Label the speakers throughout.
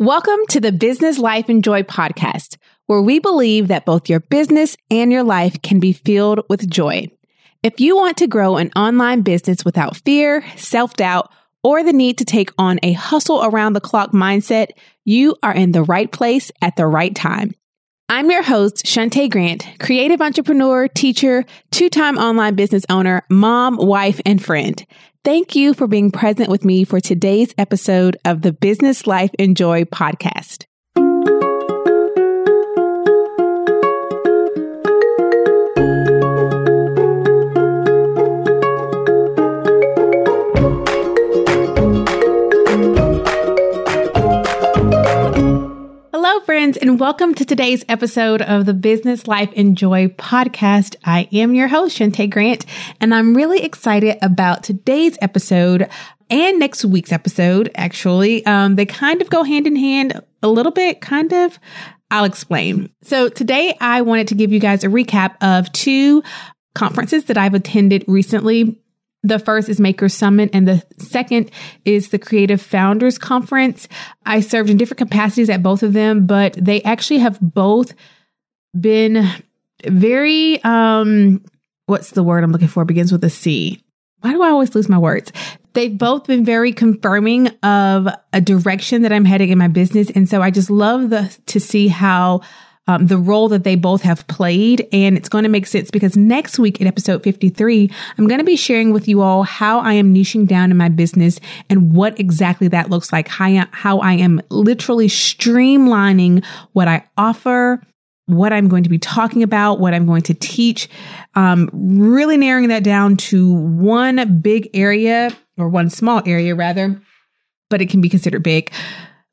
Speaker 1: Welcome to the Business Life and Joy podcast, where we believe that both your business and your life can be filled with joy. If you want to grow an online business without fear, self doubt, or the need to take on a hustle around the clock mindset, you are in the right place at the right time. I'm your host, Shunta Grant, creative entrepreneur, teacher, two time online business owner, mom, wife, and friend. Thank you for being present with me for today's episode of the Business Life and Joy podcast. Friends, and welcome to today's episode of the Business Life and Joy podcast. I am your host, Shunta Grant, and I'm really excited about today's episode and next week's episode. Actually, um, they kind of go hand in hand a little bit, kind of. I'll explain. So today I wanted to give you guys a recap of two conferences that I've attended recently the first is Maker Summit, and the second is the Creative Founders Conference. I served in different capacities at both of them, but they actually have both been very, um, what's the word I'm looking for? It begins with a C. Why do I always lose my words? They've both been very confirming of a direction that I'm heading in my business. And so I just love the, to see how um, the role that they both have played. And it's going to make sense because next week in episode 53, I'm going to be sharing with you all how I am niching down in my business and what exactly that looks like, how I, am literally streamlining what I offer, what I'm going to be talking about, what I'm going to teach, um, really narrowing that down to one big area or one small area rather, but it can be considered big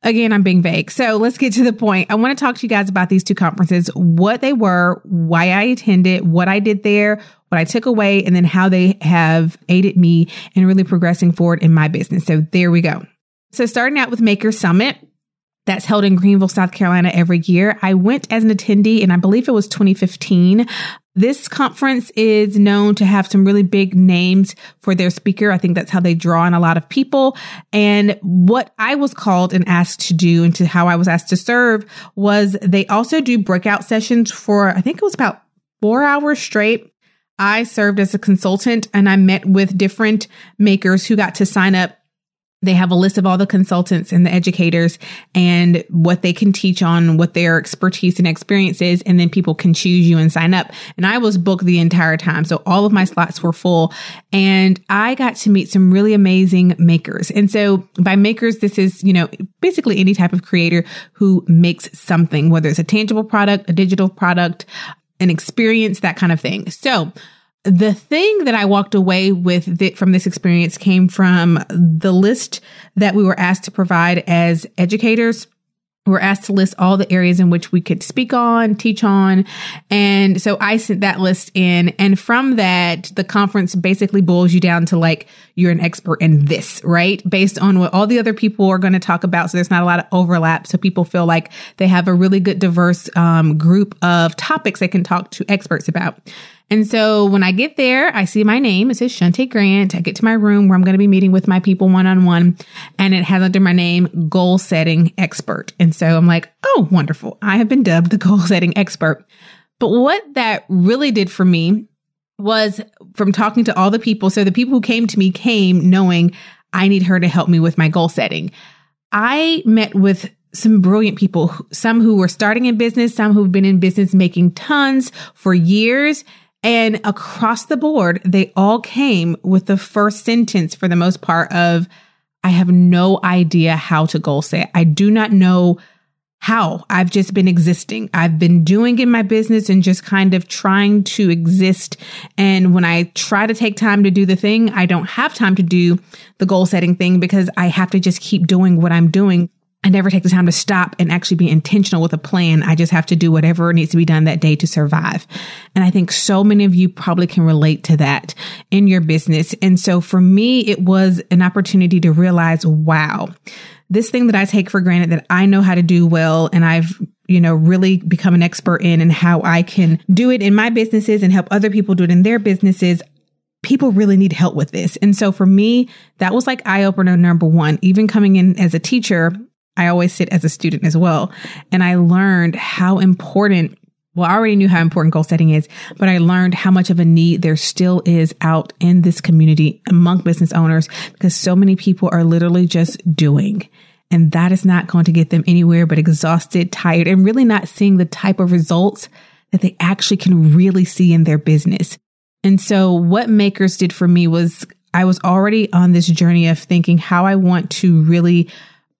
Speaker 1: Again, I'm being vague. So let's get to the point. I want to talk to you guys about these two conferences, what they were, why I attended, what I did there, what I took away, and then how they have aided me in really progressing forward in my business. So there we go. So starting out with Maker Summit, that's held in Greenville, South Carolina every year. I went as an attendee and I believe it was 2015. This conference is known to have some really big names for their speaker. I think that's how they draw in a lot of people. And what I was called and asked to do and to how I was asked to serve was they also do breakout sessions for, I think it was about four hours straight. I served as a consultant and I met with different makers who got to sign up they have a list of all the consultants and the educators and what they can teach on, what their expertise and experience is. And then people can choose you and sign up. And I was booked the entire time. So all of my slots were full and I got to meet some really amazing makers. And so by makers, this is, you know, basically any type of creator who makes something, whether it's a tangible product, a digital product, an experience, that kind of thing. So the thing that I walked away with th- from this experience came from the list that we were asked to provide as educators. We were asked to list all the areas in which we could speak on, teach on. And so I sent that list in. And from that, the conference basically boils you down to like, you're an expert in this, right? Based on what all the other people are going to talk about. So there's not a lot of overlap. So people feel like they have a really good, diverse um, group of topics they can talk to experts about. And so when I get there, I see my name. It says Shunta Grant. I get to my room where I'm going to be meeting with my people one on one. And it has under my name goal setting expert. And so I'm like, oh, wonderful. I have been dubbed the goal setting expert. But what that really did for me was from talking to all the people. So the people who came to me came knowing I need her to help me with my goal setting. I met with some brilliant people, some who were starting in business, some who've been in business making tons for years and across the board, they all came with the first sentence for the most part of, I have no idea how to goal set. I do not know how. I've just been existing. I've been doing in my business and just kind of trying to exist. And when I try to take time to do the thing, I don't have time to do the goal setting thing because I have to just keep doing what I'm doing I never take the time to stop and actually be intentional with a plan. I just have to do whatever needs to be done that day to survive. And I think so many of you probably can relate to that in your business. And so for me, it was an opportunity to realize, wow, this thing that I take for granted that I know how to do well and I've you know, really become an expert in and how I can do it in my businesses and help other people do it in their businesses people really need help with this. And so for me, that was like eye opener number one. Even coming in as a teacher, I always sit as a student as well. And I learned how important well, I already knew how important goal setting is, but I learned how much of a need there still is out in this community among business owners because so many people are literally just doing. And that is not going to get them anywhere but exhausted, tired, and really not seeing the type of results that they actually can really see in their business. And so what makers did for me was I was already on this journey of thinking how I want to really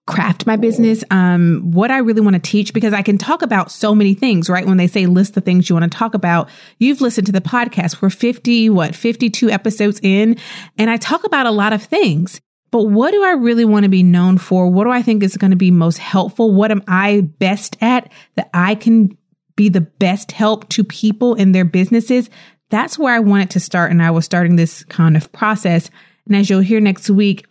Speaker 1: craft my business, um, what I really want to teach, because I can talk about so many things, right? When they say list the things you want to talk about, you've listened to the podcast. We're 50, what, 52 episodes in, and I talk about a lot of things. But what do I really want to be known for? What do I think is going to be most helpful? What am I best at that I can be the best help to people in their businesses? That's where I wanted to start. And I was starting this kind of process. And as you'll hear next week,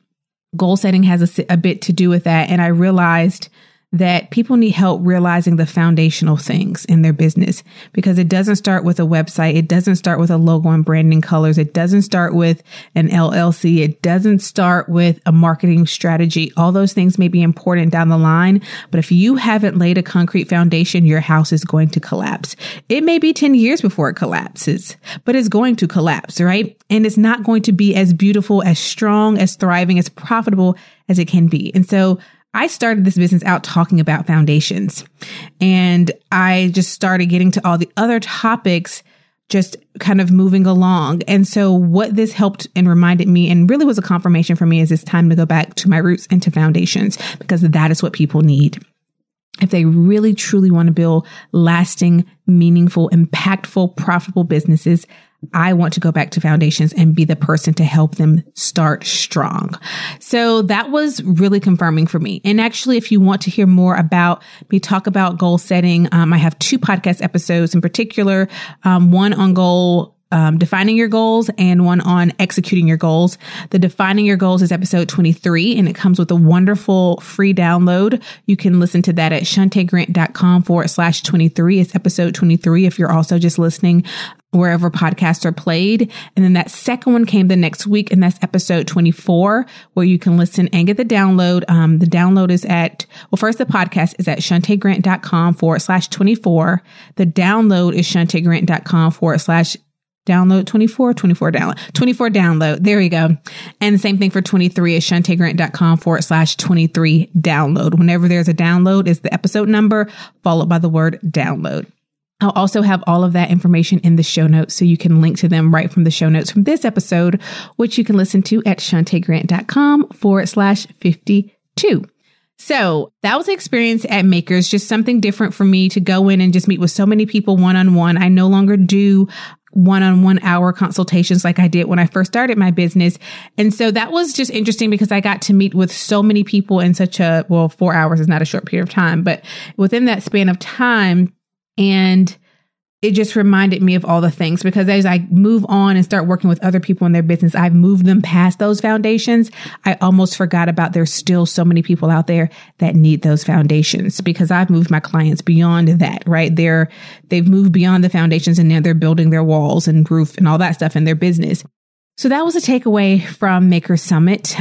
Speaker 1: goal setting has a, a, bit to do with that. And I realized that people need help realizing the foundational things in their business because it doesn't start with a website. It doesn't start with a logo and branding colors. It doesn't start with an LLC. It doesn't start with a marketing strategy. All those things may be important down the line, but if you haven't laid a concrete foundation, your house is going to collapse. It may be 10 years before it collapses, but it's going to collapse, right? And it's not going to be as beautiful, as strong, as thriving, as profitable as it can be. And so I started this business out talking about foundations and I just started getting to all the other topics just kind of moving along. And so what this helped and reminded me and really was a confirmation for me is it's time to go back to my roots and to foundations because that is what people need. If they really truly want to build lasting, meaningful, impactful, profitable businesses, I want to go back to foundations and be the person to help them start strong. So that was really confirming for me. And actually, if you want to hear more about me talk about goal setting, um, I have two podcast episodes in particular, um, one on goal um, defining your goals and one on executing your goals. The defining your goals is episode 23 and it comes with a wonderful free download. You can listen to that at shuntagrant.com forward slash 23. It's episode 23 if you're also just listening wherever podcasts are played. And then that second one came the next week and that's episode 24 where you can listen and get the download. Um, the download is at, well, first the podcast is at shuntagrant.com forward slash 24. The download is shuntagrant.com forward slash download 24, 24 download, 24 download. There you go. And the same thing for 23 is shuntagrant.com forward slash 23 download. Whenever there's a download is the episode number followed by the word download. I'll also have all of that information in the show notes so you can link to them right from the show notes from this episode, which you can listen to at shuntagrant.com forward slash 52. So that was the experience at Makers, just something different for me to go in and just meet with so many people one on one. I no longer do one on one hour consultations like I did when I first started my business. And so that was just interesting because I got to meet with so many people in such a, well, four hours is not a short period of time, but within that span of time. And it just reminded me of all the things because as I move on and start working with other people in their business, I've moved them past those foundations. I almost forgot about there's still so many people out there that need those foundations because I've moved my clients beyond that, right? They're, they've moved beyond the foundations and now they're building their walls and roof and all that stuff in their business. So that was a takeaway from Maker Summit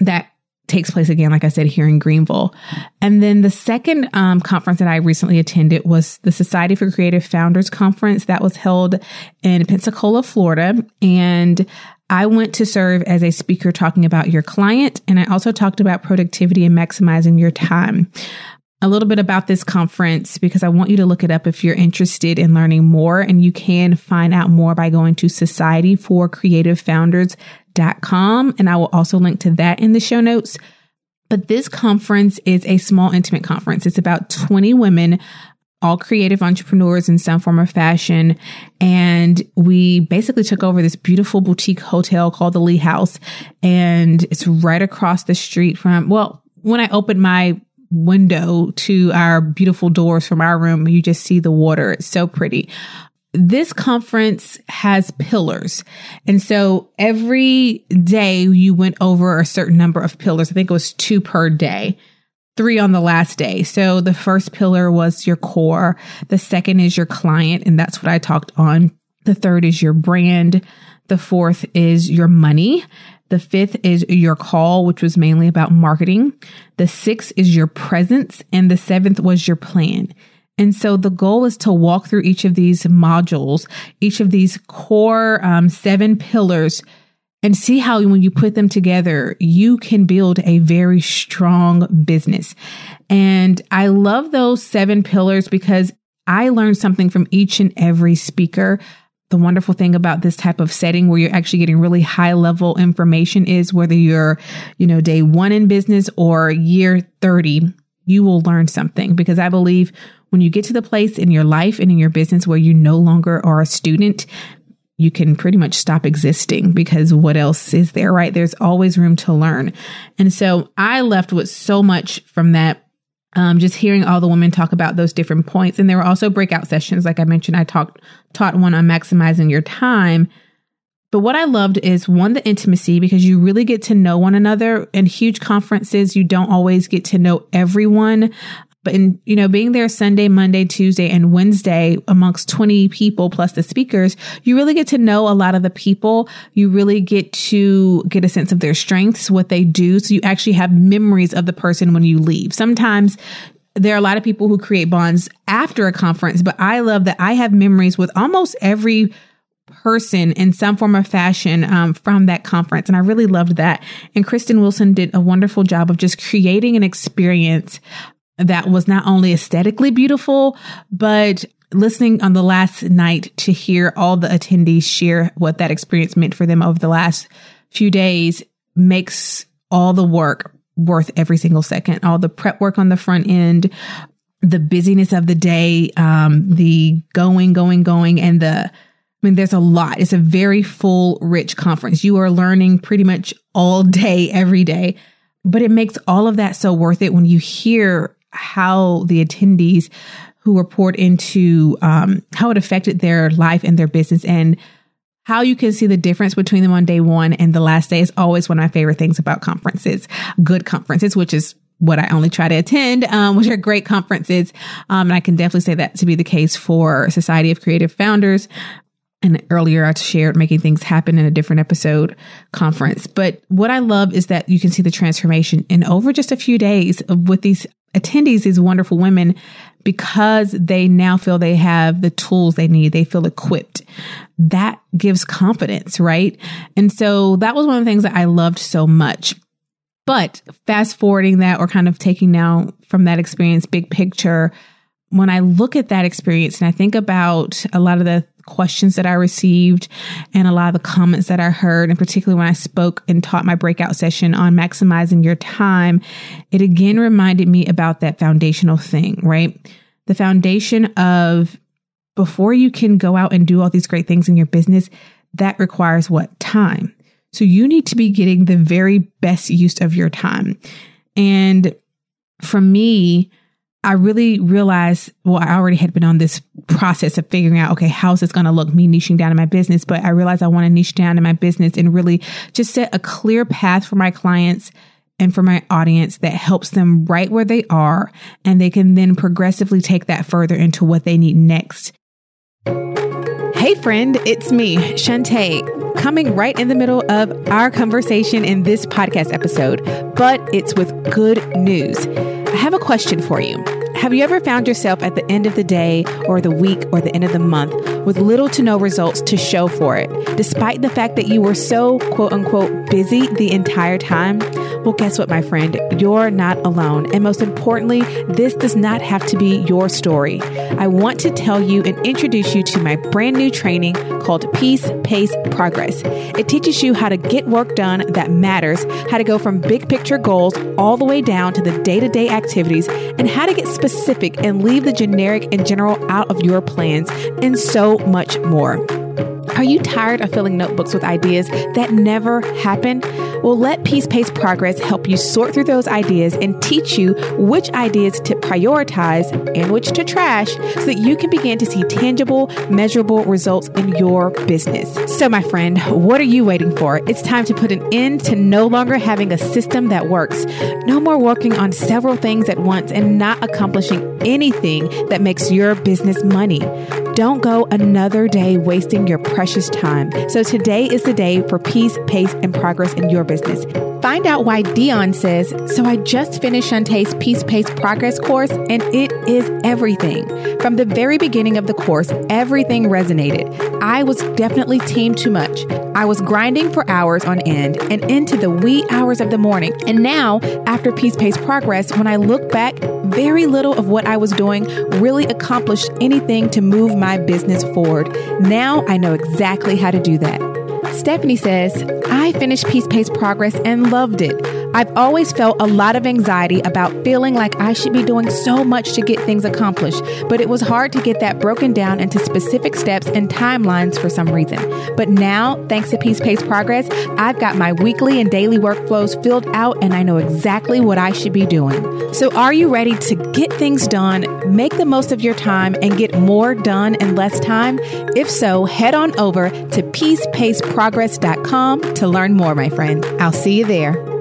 Speaker 1: that takes place again, like I said, here in Greenville. And then the second um, conference that I recently attended was the Society for Creative Founders Conference that was held in Pensacola, Florida. And I went to serve as a speaker talking about your client. And I also talked about productivity and maximizing your time. A little bit about this conference because I want you to look it up if you're interested in learning more. And you can find out more by going to Society for Creative Founders com, and I will also link to that in the show notes. But this conference is a small, intimate conference. It's about 20 women, all creative entrepreneurs in some form of fashion. And we basically took over this beautiful boutique hotel called the Lee House. And it's right across the street from, well, when I opened my window to our beautiful doors from our room, you just see the water. It's so pretty this conference has pillars. And so every day you went over a certain number of pillars. I think it was two per day, three on the last day. So the first pillar was your core. The second is your client. And that's what I talked on. The third is your brand. The fourth is your money. The fifth is your call, which was mainly about marketing. The sixth is your presence. And the seventh was your plan. And so the goal is to walk through each of these modules, each of these core um, seven pillars, and see how when you put them together, you can build a very strong business. And I love those seven pillars because I learned something from each and every speaker the wonderful thing about this type of setting where you're actually getting really high level information is whether you're, you know, day one in business or year 30, you will learn something because I believe when you get to the place in your life and in your business where you no longer are a student, you can pretty much stop existing because what else is there, right? There's always room to learn. And so I left with so much from that um, just hearing all the women talk about those different points. And there were also breakout sessions. Like I mentioned, I talked, taught one on maximizing your time. But what I loved is one, the intimacy, because you really get to know one another. In huge conferences, you don't always get to know everyone. But in, you know, being there Sunday, Monday, Tuesday, and Wednesday amongst 20 people plus the speakers, you really get to know a lot of the people. You really get to get a sense of their strengths, what they do. So you actually have memories of the person when you leave. Sometimes there are a lot of people who create bonds after a conference, but I love that I have memories with almost every person in some form of fashion um, from that conference. And I really loved that. And Kristen Wilson did a wonderful job of just creating an experience that was not only aesthetically beautiful, but listening on the last night to hear all the attendees share what that experience meant for them over the last few days makes all the work worth every single second. All the prep work on the front end, the busyness of the day, um, the going, going, going, and the I mean, there's a lot. It's a very full, rich conference. You are learning pretty much all day, every day. But it makes all of that so worth it when you hear how the attendees who were poured into um, how it affected their life and their business and how you can see the difference between them on day one and the last day is always one of my favorite things about conferences, good conferences, which is what I only try to attend, um, which are great conferences. Um, and I can definitely say that to be the case for Society of Creative Founders. And earlier I shared making things happen in a different episode conference. But what I love is that you can see the transformation in over just a few days with these attendees, these wonderful women, because they now feel they have the tools they need, they feel equipped. That gives confidence, right? And so that was one of the things that I loved so much. But fast forwarding that or kind of taking now from that experience, big picture, when I look at that experience and I think about a lot of the questions that I received and a lot of the comments that I heard, and particularly when I spoke and taught my breakout session on maximizing your time, it again reminded me about that foundational thing, right? The foundation of before you can go out and do all these great things in your business, that requires what? Time. So you need to be getting the very best use of your time. And for me, I really realized, well, I already had been on this process of figuring out, okay, how's this going to look, me niching down in my business? But I realized I want to niche down in my business and really just set a clear path for my clients and for my audience that helps them right where they are. And they can then progressively take that further into what they need next. Hey, friend, it's me, Shunta, coming right in the middle of our conversation in this podcast episode, but it's with good news. I have a question for you. Have you ever found yourself at the end of the day or the week or the end of the month with little to no results to show for it, despite the fact that you were so quote unquote busy the entire time? Well, guess what, my friend? You're not alone. And most importantly, this does not have to be your story. I want to tell you and introduce you to my brand new training called Peace, Pace, Progress. It teaches you how to get work done that matters, how to go from big picture goals all the way down to the day to day activities, and how to get specific and leave the generic and general out of your plans, and so much more. Are you tired of filling notebooks with ideas that never happen? Well, let Peace Pace Progress help you sort through those ideas and teach you which ideas to prioritize and which to trash so that you can begin to see tangible, measurable results in your business. So, my friend, what are you waiting for? It's time to put an end to no longer having a system that works. No more working on several things at once and not accomplishing anything that makes your business money. Don't go another day wasting your precious time. So today is the day for peace, pace, and progress in your business. Find out why Dion says, So I just finished Shunta's Peace Pace Progress course, and it is everything. From the very beginning of the course, everything resonated. I was definitely team too much. I was grinding for hours on end and into the wee hours of the morning. And now, after Peace Pace Progress, when I look back, very little of what I was doing really accomplished anything to move my business forward. Now I know exactly how to do that. Stephanie says, I finished Peace Pace Progress and loved it. I've always felt a lot of anxiety about feeling like I should be doing so much to get things accomplished, but it was hard to get that broken down into specific steps and timelines for some reason. But now, thanks to Peace Pace Progress, I've got my weekly and daily workflows filled out and I know exactly what I should be doing. So, are you ready to get things done, make the most of your time, and get more done in less time? If so, head on over to peacepaceprogress.com to learn more, my friend. I'll see you there.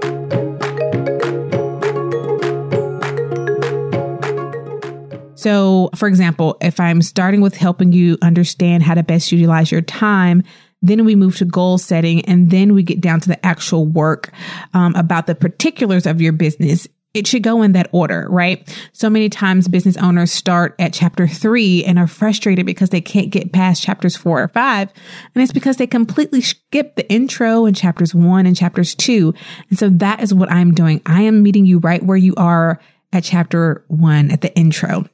Speaker 1: So, for example, if I'm starting with helping you understand how to best utilize your time, then we move to goal setting and then we get down to the actual work um, about the particulars of your business. It should go in that order, right? So many times business owners start at chapter three and are frustrated because they can't get past chapters four or five. And it's because they completely skip the intro in chapters one and chapters two. And so that is what I'm doing. I am meeting you right where you are at chapter one at the intro.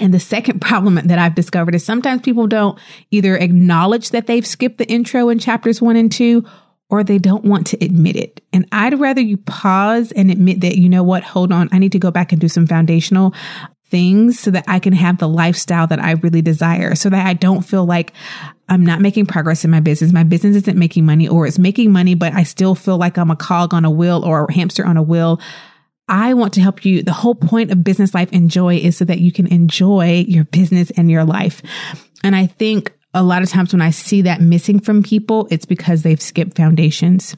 Speaker 1: And the second problem that I've discovered is sometimes people don't either acknowledge that they've skipped the intro in chapters one and two, or they don't want to admit it. And I'd rather you pause and admit that, you know what, hold on, I need to go back and do some foundational things so that I can have the lifestyle that I really desire, so that I don't feel like I'm not making progress in my business. My business isn't making money, or it's making money, but I still feel like I'm a cog on a wheel or a hamster on a wheel I want to help you. The whole point of business life enjoy is so that you can enjoy your business and your life. And I think a lot of times when I see that missing from people, it's because they've skipped foundations.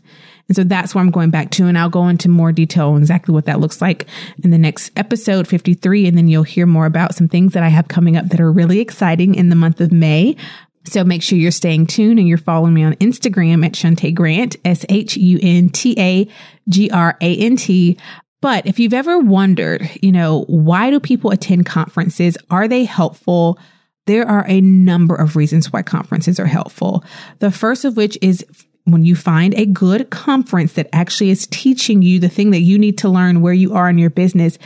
Speaker 1: And so that's where I'm going back to. And I'll go into more detail on exactly what that looks like in the next episode 53. And then you'll hear more about some things that I have coming up that are really exciting in the month of May. So make sure you're staying tuned and you're following me on Instagram at Shunta Grant, S H U N T A G R A N T. But if you've ever wondered, you know, why do people attend conferences? Are they helpful? There are a number of reasons why conferences are helpful. The first of which is when you find a good conference that actually is teaching you the thing that you need to learn where you are in your business,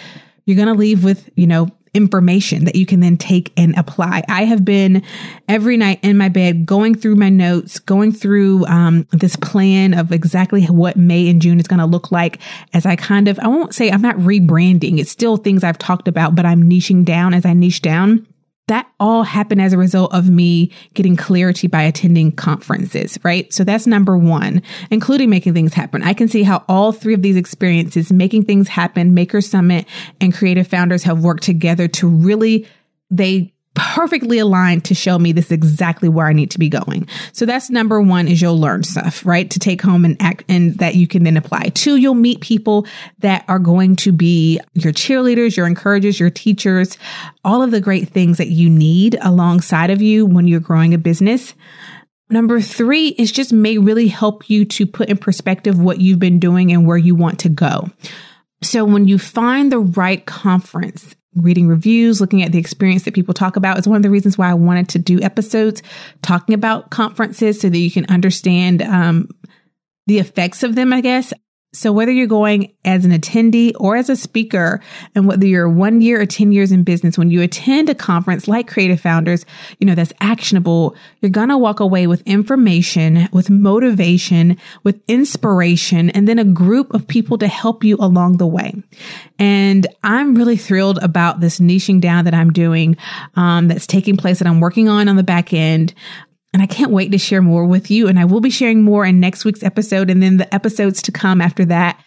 Speaker 1: you're going to leave with, you know, information that you can then take and apply. I have been every night in my bed going through my notes, going through um, this plan of exactly what May and June is going to look like as I kind of, I won't say I'm not rebranding. It's still things I've talked about, but I'm niching down as I niche down that all happened as a result of me getting clarity by attending conferences, right? So that's number one, including making things happen. I can see how all three of these experiences, making things happen, Maker Summit and Creative Founders have worked together to really, they perfectly aligned to show me this is exactly where I need to be going. So that's number one is you'll learn stuff, right? To take home and act and that you can then apply. Two, you'll meet people that are going to be your cheerleaders, your encouragers, your teachers, all of the great things that you need alongside of you when you're growing a business. Number three is just may really help you to put in perspective what you've been doing and where you want to go. So when you find the right conference reading reviews, looking at the experience that people talk about is one of the reasons why I wanted to do episodes talking about conferences so that you can understand um, the effects of them, I guess. So whether you're going as an attendee or as a speaker, and whether you're one year or 10 years in business, when you attend a conference like Creative Founders, you know, that's actionable, you're going to walk away with information, with motivation, with inspiration, and then a group of people to help you along the way. And I'm really thrilled about this niching down that I'm doing, um, that's taking place that I'm working on on the back end. And I can't wait to share more with you. And I will be sharing more in next week's episode and then the episodes to come after that.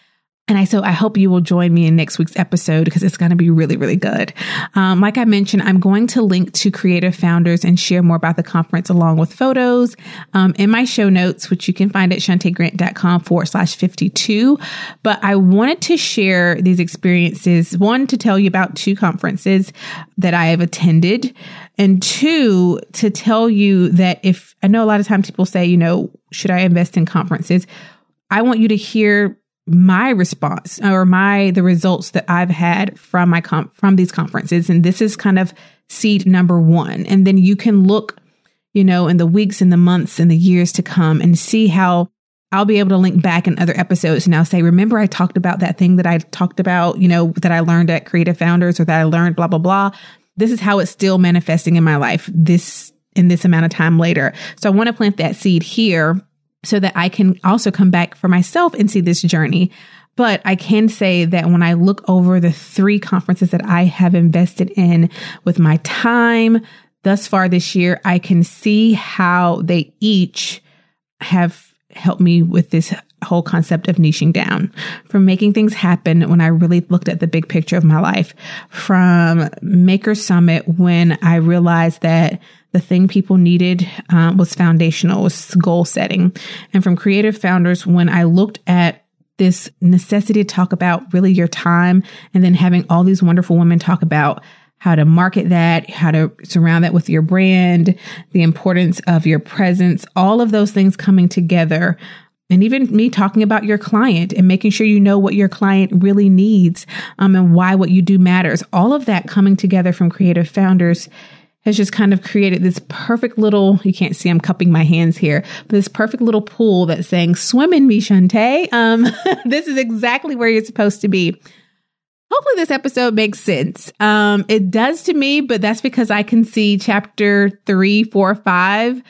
Speaker 1: And I so I hope you will join me in next week's episode because it's going to be really, really good. Um, like I mentioned, I'm going to link to creative founders and share more about the conference along with photos um, in my show notes, which you can find at shuntagrant.com forward slash 52. But I wanted to share these experiences, one, to tell you about two conferences that I have attended, and two, to tell you that if I know a lot of times people say, you know, should I invest in conferences? I want you to hear my response or my the results that I've had from my com- from these conferences and this is kind of seed number 1 and then you can look you know in the weeks and the months and the years to come and see how I'll be able to link back in other episodes and I'll say remember I talked about that thing that I talked about you know that I learned at Creative Founders or that I learned blah blah blah? This is how it's still manifesting in my life this in this amount of time later. So I want to plant that seed here so that I can also come back for myself and see this journey. But I can say that when I look over the three conferences that I have invested in with my time thus far this year, I can see how they each have helped me with this whole concept of niching down from making things happen when I really looked at the big picture of my life from Maker Summit when I realized that the thing people needed um, was foundational, was goal setting. And from creative founders, when I looked at this necessity to talk about really your time and then having all these wonderful women talk about how to market that, how to surround that with your brand, the importance of your presence, all of those things coming together. And even me talking about your client and making sure you know what your client really needs um, and why what you do matters. All of that coming together from creative founders has just kind of created this perfect little, you can't see I'm cupping my hands here, but this perfect little pool that's saying, swim in me, Shunta. Um, this is exactly where you're supposed to be. Hopefully this episode makes sense. Um, it does to me, but that's because I can see chapter three, four, five,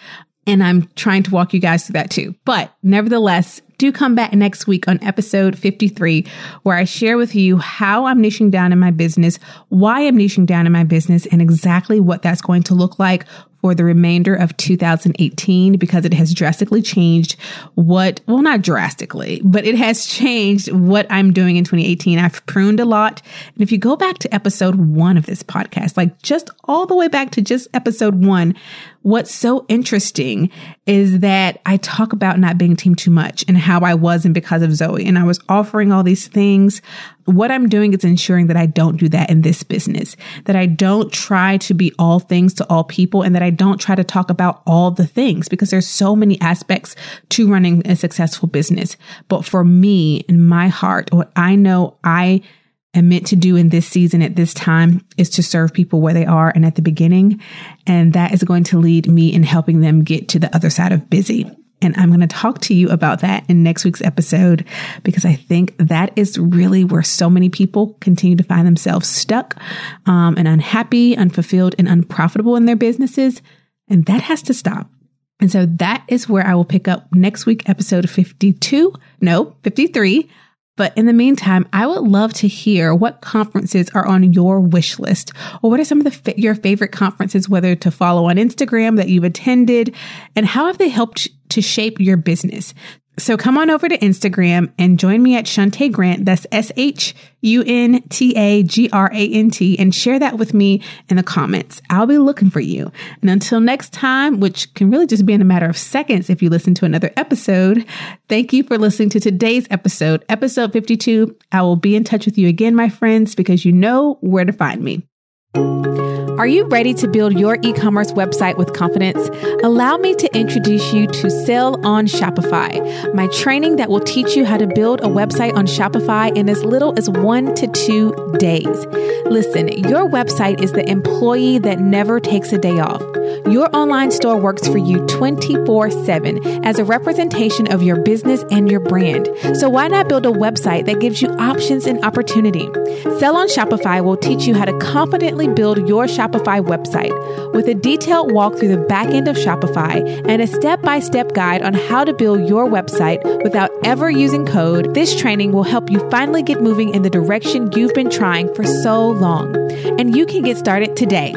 Speaker 1: and I'm trying to walk you guys through that too. But nevertheless, do come back next week on episode 53, where I share with you how I'm niching down in my business, why I'm niching down in my business, and exactly what that's going to look like for the remainder of 2018 because it has drastically changed what, well, not drastically, but it has changed what I'm doing in 2018. I've pruned a lot. And if you go back to episode one of this podcast, like just all the way back to just episode one, what's so interesting is that I talk about not being team too much and how I wasn't because of Zoe. And I was offering all these things. What I'm doing is ensuring that I don't do that in this business, that I don't try to be all things to all people and that I don't try to talk about all the things because there's so many aspects to running a successful business. But for me, in my heart, what I know I am meant to do in this season at this time is to serve people where they are and at the beginning. And that is going to lead me in helping them get to the other side of busy. And I'm going to talk to you about that in next week's episode because I think that is really where so many people continue to find themselves stuck um, and unhappy, unfulfilled, and unprofitable in their businesses. And that has to stop. And so that is where I will pick up next week, episode 52. No, 53 but in the meantime, I would love to hear what conferences are on your wish list or what are some of the, your favorite conferences, whether to follow on Instagram that you've attended and how have they helped to shape your business? So come on over to Instagram and join me at Shunta Grant. That's S H U N T A G R A N T and share that with me in the comments. I'll be looking for you. And until next time, which can really just be in a matter of seconds if you listen to another episode, thank you for listening to today's episode, episode 52. I will be in touch with you again, my friends, because you know where to find me. Are you ready to build your e commerce website with confidence? Allow me to introduce you to Sell on Shopify, my training that will teach you how to build a website on Shopify in as little as one to two days. Listen, your website is the employee that never takes a day off. Your online store works for you 24 7 as a representation of your business and your brand. So why not build a website that gives you options and opportunity? Sell on Shopify will teach you how to confidently build your Shopify website with a detailed walk through the back end of Shopify and a step by step guide on how to build your website without ever using code. This training will help you finally get moving in the direction you've been trying for so long. And you can get started today.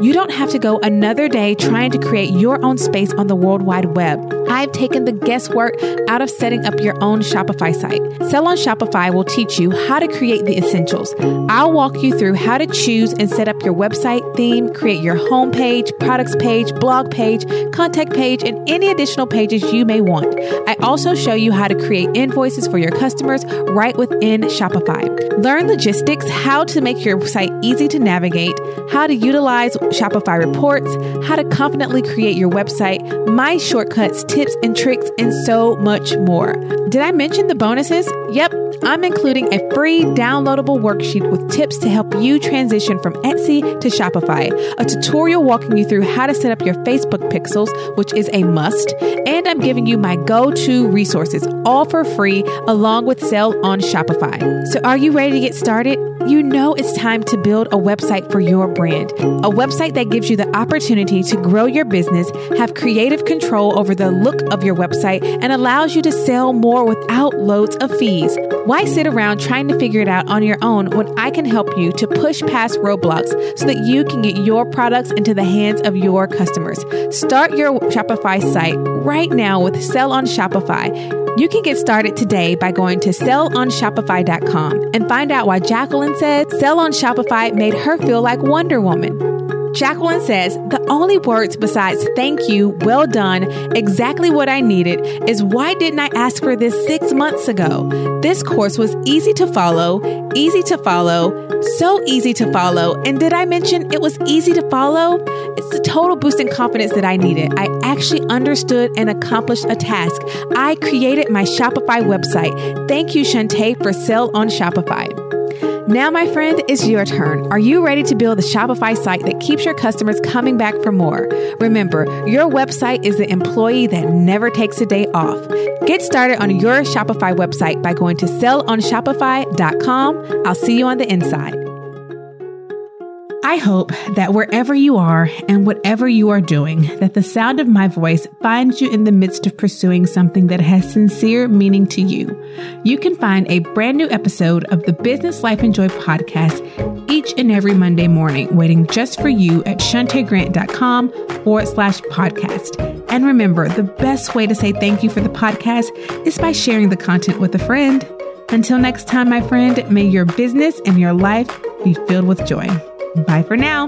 Speaker 1: You don't have to go another day trying to create your own space on the World Wide Web. I've taken the guesswork out of setting up your own Shopify site. Sell on Shopify will teach you how to create the essentials. I'll walk you through how to choose and set up your website theme, create your homepage, products page, blog page, contact page, and any additional pages you may want. I also show you how to create invoices for your customers right within Shopify. Learn logistics, how to make your site easy to navigate, how to utilize Shopify reports, how to confidently create your website, my shortcuts, tips and tricks, and so much more. Did I mention the bonuses? Yep, I'm including a free downloadable worksheet with tips to help you transition from Etsy to Shopify, a tutorial walking you through how to set up your Facebook pixels, which is a must, and I'm giving you my go to resources all for free along with Sell on Shopify. So, are you ready to get started? You know it's time to build a website for your brand, a website that gives you the opportunity to grow your business, have creative control over the look of your website, and allows you to sell more without loads of fees. Why sit around trying to figure it out on your own when I can help you to push past roadblocks so that you can get your products into the hands of your customers? Start your Shopify site right now with Sell on Shopify. You can get started today by going to sellonshopify.com and find out why Jacqueline said Sell on Shopify made her feel like Wonder Woman. Jacqueline says, the only words besides thank you, well done, exactly what I needed is why didn't I ask for this six months ago? This course was easy to follow, easy to follow, so easy to follow. And did I mention it was easy to follow? It's the total boost in confidence that I needed. I actually understood and accomplished a task. I created my Shopify website. Thank you, Shunta, for Sell on Shopify. Now, my friend, it's your turn. Are you ready to build a Shopify site that keeps your customers coming back for more? Remember, your website is the employee that never takes a day off. Get started on your Shopify website by going to sellonshopify.com. I'll see you on the inside. I hope that wherever you are and whatever you are doing, that the sound of my voice finds you in the midst of pursuing something that has sincere meaning to you. You can find a brand new episode of the Business Life and Joy podcast each and every Monday morning, waiting just for you at shuntagrant.com forward slash podcast. And remember, the best way to say thank you for the podcast is by sharing the content with a friend. Until next time, my friend, may your business and your life be filled with joy. Bye for now.